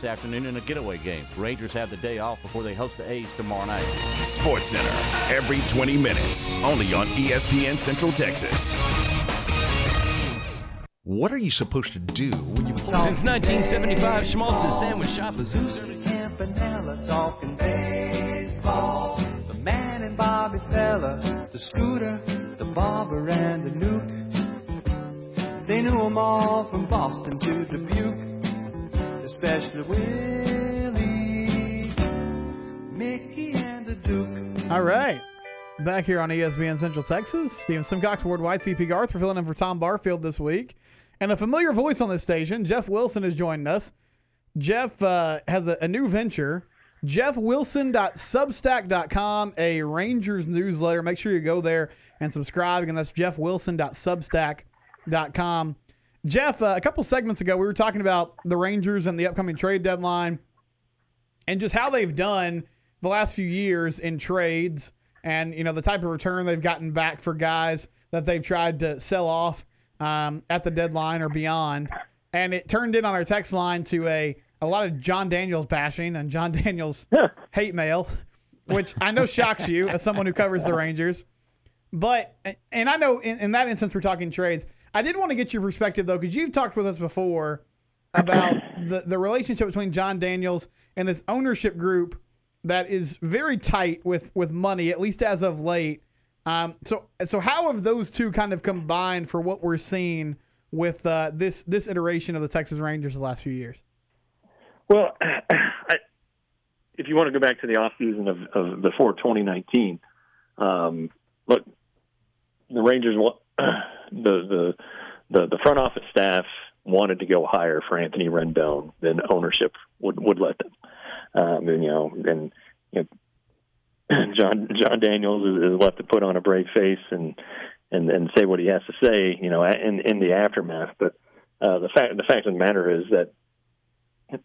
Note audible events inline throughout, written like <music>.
this afternoon in a getaway game. Rangers have the day off before they host the A's tomorrow night. Sports Center every 20 minutes, only on ESPN Central Texas. What are you supposed to do when you play? Since 1975, Schmaltz's Sandwich Shop has been serving. Campanella talking baseball. The man and Bobby Feller, the scooter, the barber and the Newk. They knew knew 'em all from Boston to Dubuque, especially Willie, Mickey, and the Duke. All right. Back here on ESPN Central Texas, Steven Simcox, Ward White, CP Garth. We're filling in for Tom Barfield this week. And a familiar voice on this station, Jeff Wilson, has joined us. Jeff uh, has a, a new venture, jeffwilson.substack.com, a Rangers newsletter. Make sure you go there and subscribe. Again, that's jeffwilson.substack.com. Jeff, uh, a couple segments ago, we were talking about the Rangers and the upcoming trade deadline and just how they've done the last few years in trades and you know the type of return they've gotten back for guys that they've tried to sell off um, at the deadline or beyond. And it turned in on our text line to a a lot of Jon Daniels bashing and Jon <laughs> Daniels hate mail which I know shocks you as someone who covers the Rangers. But and I know in, in that instance we're talking trades I did want to get your perspective though because you've talked with us before about <clears throat> the, the relationship between Jon Daniels and this ownership group that is very tight with, with money, at least as of late. Um, so so how have those two kind of combined for what we're seeing with uh, this this iteration of the Texas Rangers the last few years? Well, <clears throat> I, if you want to go back to the off season of, of before 2019, um, look, the Rangers, wa- <clears throat> the the the the front office staff wanted to go higher for Anthony Rendon than ownership would would let them. Um, and you know, and you know, <clears throat> Jon Jon Daniels is, left to put on a brave face and and and say what he has to say, you know, in in the aftermath. But uh, the fact the fact of the matter is that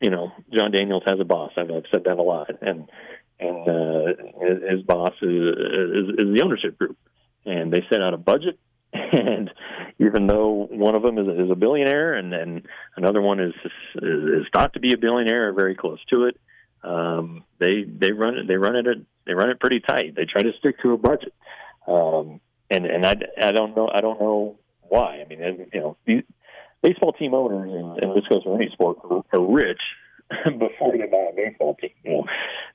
you know Jon Daniels has a boss. I've, I've said that a lot, and and uh, his, his boss is, is is the ownership group, and they set out a budget. And even though one of them is, is a billionaire, and then another one is, is thought to be a billionaire or very close to it, um, they they run it they run it they run it pretty tight. They try to stick to a budget, um, and and I, I don't know I don't know why. I mean, you know, baseball team owners, and, and this goes for any sport, are, are rich <laughs> before they buy a baseball team. You know,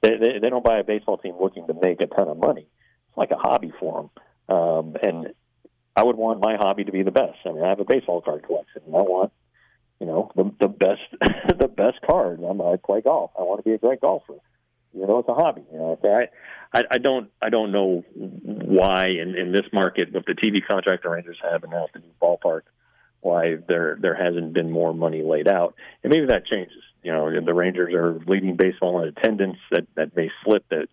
they, they they don't buy a baseball team looking to make a ton of money. It's like a hobby for them, um, and I would want my hobby to be the best. I mean, I have a baseball card collection, and I want you know the the best <laughs> the best card. I'm, I play golf. I want to be a great golfer. You know, it's a hobby. You know, so I, I, I don't, I don't know why in, in this market with the TV contract the Rangers have and now the new ballpark, why there there hasn't been more money laid out. And maybe that changes. You know, the Rangers are leading baseball in attendance. That that may slip. That,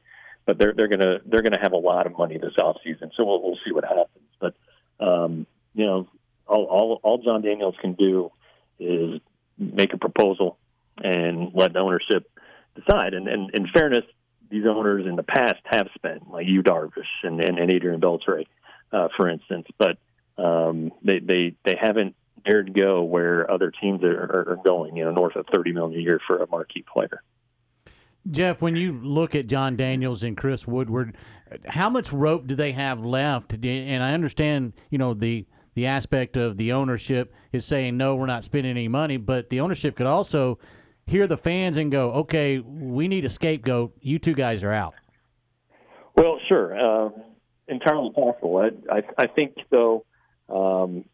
but they're they're gonna they're gonna have a lot of money this off season. So we'll we'll see what happens. But um, Yu know, all, all all Jon Daniels can do is make a proposal and let the ownership decide. And, and in fairness, these owners in the past have spent, like you, Darvish and, and, and Adrian Beltre, uh, for instance, but um, they, they they haven't dared go where other teams are, are going. You know, north of thirty million a year for a marquee player. Jeff, when you look at Jon Daniels and Chris Woodward, how much rope do they have left? And I understand, you know, the the aspect of the ownership is saying no, we're not spending any money, but the ownership could also hear the fans and go, okay, we need a scapegoat. You two guys are out. Well, sure, uh, entirely possible. I, I, I think though, um,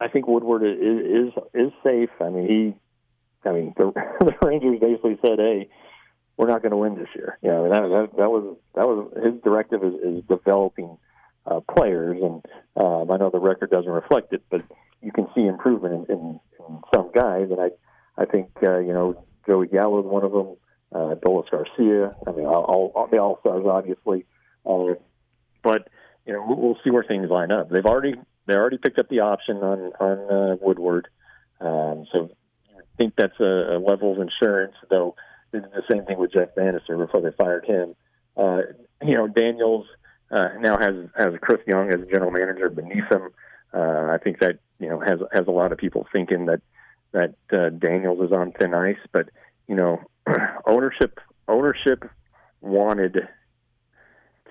I think Woodward is, is is safe. I mean, he, I mean, the, <laughs> the Rangers basically said, hey we're not going to win this year. You know, that, that, that was that was his directive is, is developing uh, players, and um, I know the record doesn't reflect it, but you can see improvement in, in, in some guys, and I I think uh, you know Joey Gallo is one of them, uh, Dolis Garcia. I mean, all, all the all stars, obviously, uh, but you know we'll, we'll see where things line up. They've already they already picked up the option on on uh, Woodward, um, so I think that's a, a level of insurance, though did the same thing with Jeff Banister before they fired him. Uh, you know, Daniels uh, now has has Chris Young as general manager beneath him. Uh, I think that you know has has a lot of people thinking that that uh, Daniels is on thin ice, but you know, <clears throat> ownership ownership wanted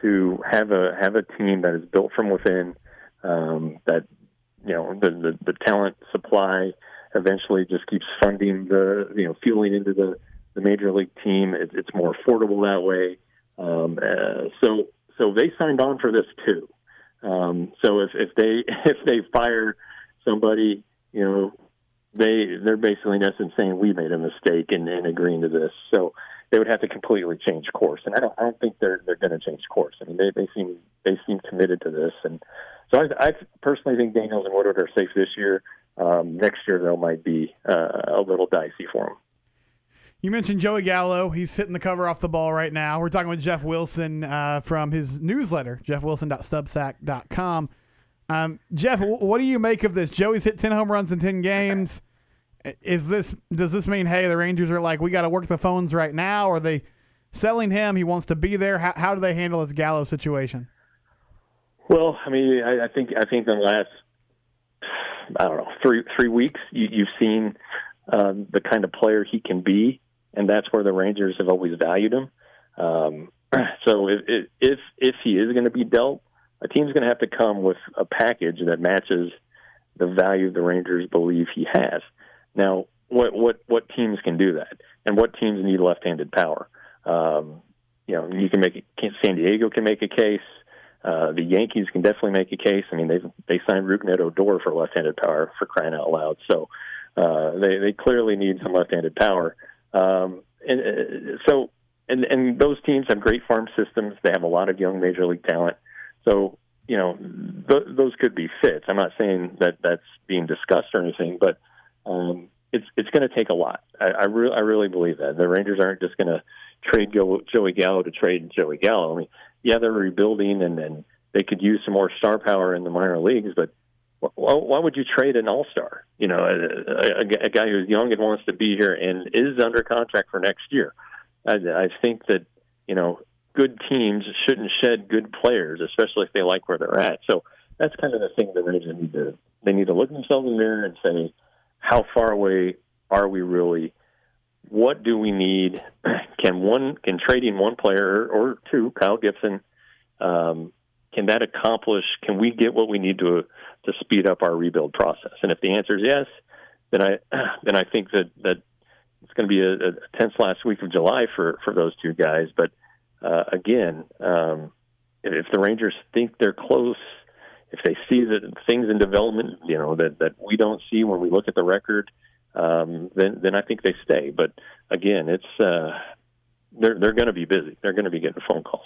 to have a have a team that is built from within. Um, that you know the, the the talent supply eventually just keeps funding the you know fueling into the the major league team. It, it's more affordable that way. Um, uh, so so they signed on for this too. Um, so if, if they <laughs> if they fire somebody, you know, they they're basically in essence saying we made a mistake in, in agreeing to this. So they would have to completely change course, and I don't I don't think they're they're going to change course. I mean they they seem they seem committed to this, and so I, I personally think Daniels and Woodward are safe this year. Um, next year though might be uh, a little dicey for them. You mentioned Joey Gallo. He's hitting the cover off the ball right now. We're talking with Jeff Wilson uh, from his newsletter, jeffwilson.substack.com. Um, Jeff, what do you make of this? Joey's hit 10 home runs in 10 games. <laughs> Is this does this mean hey the Rangers are like we got to work the phones right now? Are they selling him? He wants to be there. How, how do they handle this Gallo situation? Well, I mean, I, I think I think in the last I don't know three three weeks you, you've seen um, the kind of player he can be, and that's where the Rangers have always valued him. Um, <clears throat> so if if if he is going to be dealt, a team's going to have to come with a package that matches the value the Rangers believe he has. Now, what what what teams can do that, and what teams need left-handed power? Um, you know, you can make it. San Diego can make a case. Uh, the Yankees can definitely make a case. I mean, they they signed Rougned Odor for left-handed power for crying out loud. So uh, they they clearly need some left-handed power. Um, and uh, so and and those teams have great farm systems. They have a lot of young major league talent. So you know th- those could be fits. I'm not saying that that's being discussed or anything, but um, it's it's going to take a lot. I I, re- I really believe that the Rangers aren't just going to trade Joe, Joey Gallo to trade Joey Gallo. I mean, yeah, they're rebuilding and and they could use some more star power in the minor leagues, but why, why would you trade an all star? You know, a, a, a guy who's young and wants to be here and is under contract for next year. I, I think that you know good teams shouldn't shed good players, especially if they like where they're at. So that's kind of the thing that they need to they need to look themselves in the mirror and say, how far away are we really? What do we need? <clears throat> Can one can trading one player or two, Kyle Gibson, um, can that accomplish? Can we get what we need to to speed up our rebuild process? And if the answer is yes, then I <clears throat> then I think that that it's going to be a, a tense last week of July for for those two guys. But uh, again, um, if the Rangers think they're close, if they see that things in development, you know that that we don't see when we look at the record, um, then then I think they stay. But again, it's uh, they're they're going to be busy. They're going to be getting phone calls.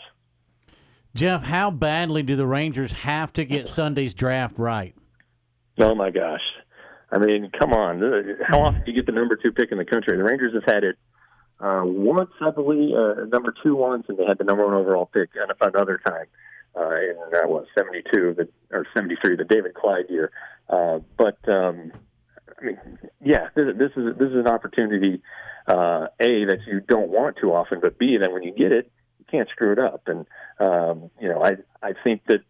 Jeff, how badly do the Rangers have to get Sunday's draft right? Oh my gosh! I mean, come on! How often do you get the number two pick in the country? The Rangers have had it uh, once, I believe, uh, number two once, and they had the number one overall pick another time uh, in that was seventy two, or seventy three, the David Clyde year. Uh, but um, I mean, yeah, this, this is this is an opportunity. Uh, a that you don't want too often, but B that when you get it, you can't screw it up. And um, you know, I I think that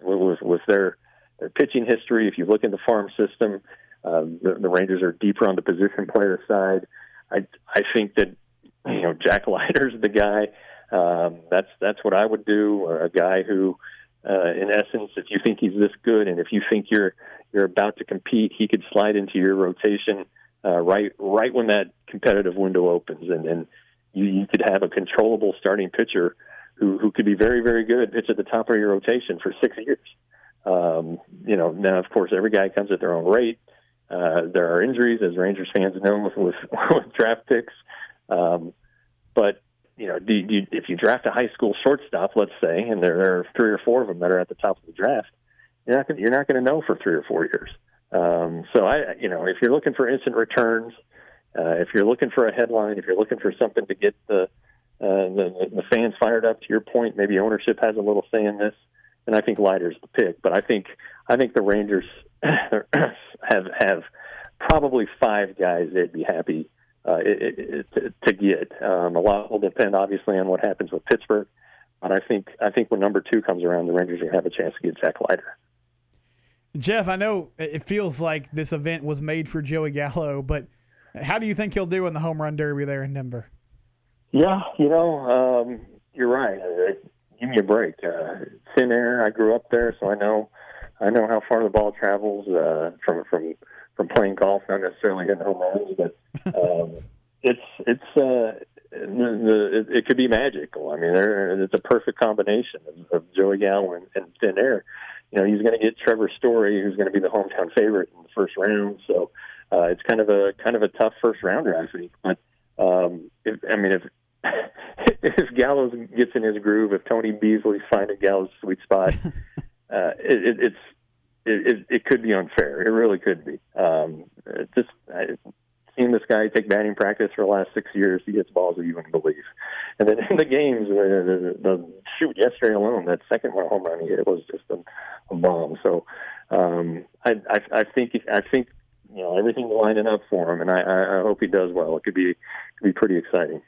with with their their pitching history, if you look in the farm system, um, the, the Rangers are deeper on the position player side. I I think that you know Jack Leiter's the guy. Um, that's that's what I would do. A guy who, uh, in essence, if you think he's this good, and if you think you're you're about to compete, he could slide into your rotation uh, right right when that competitive window opens, and then you, you could have a controllable starting pitcher who who could be very very good, pitch at the top of your rotation for six years. Um, you know, now of course every guy comes at their own rate. Uh, there are injuries, as Rangers fans know, with, <laughs> with, with draft picks. Um, but you know, do, do, if you draft a high school shortstop, let's say, and there, are three or four of them that are at the top of the draft, you're not gonna, you're not going to know for three or four years. Um, so I, you know, if you're looking for instant returns, uh, if you're looking for a headline, if you're looking for something to get the, uh, the the fans fired up, to your point, maybe ownership has a little say in this, and I think Leiter's the pick. But I think I think the Rangers <coughs> have have probably five guys they'd be happy uh, it, it, to, to get. Um, a lot will depend, obviously, on what happens with Pittsburgh. But I think I think when number two comes around, the Rangers will have a chance to get Jack Leiter. Jeff, I know it feels like this event was made for Joey Gallo, but How do you think he'll do in the home run derby there in Denver? Yeah, you know, um, you're right. Uh, give me a break. Uh, thin air. I grew up there, so I know, I know how far the ball travels uh, from from from playing golf, not necessarily hitting home runs, but <laughs> um, it's it's uh, the, the, it, could be magical. I mean, there, it's a perfect combination of, of Joey Gallo and, and thin air. You know, he's going to get Trevor Story, who's going to be the hometown favorite in the first round. So uh, it's kind of a kind of a tough first rounder, I think. But um, if, I mean, if <laughs> if Gallo's gets in his groove, if Tony Beasley's finding Gallo's sweet spot, <laughs> uh, it, it, it's it, it, could be unfair. It really could be. Um, it just I, seen this guy take batting practice for the last six years. He hits balls that you wouldn't believe. And then <laughs> in the games, the, the, the shoot yesterday alone, that second one home run he hit was just a, a bomb. So um, I, I, I think I think you know everything's lining up for him, and I, I hope he does well. It could be could be pretty exciting.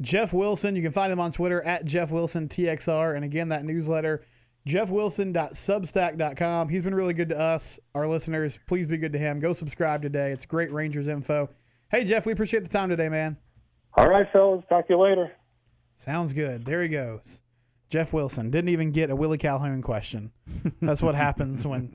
Jeff Wilson, you can find him on Twitter at Jeff Wilson TXR, and again that newsletter jeffwilson.substack.com. He's been really good to us, our listeners. Please be good to him. Go subscribe today. It's great Rangers info. Hey, Jeff, we appreciate the time today, man. All right, fellas. Talk to you later. Sounds good. There he goes. Jeff Wilson didn't even get a Willie Calhoun question. That's what happens when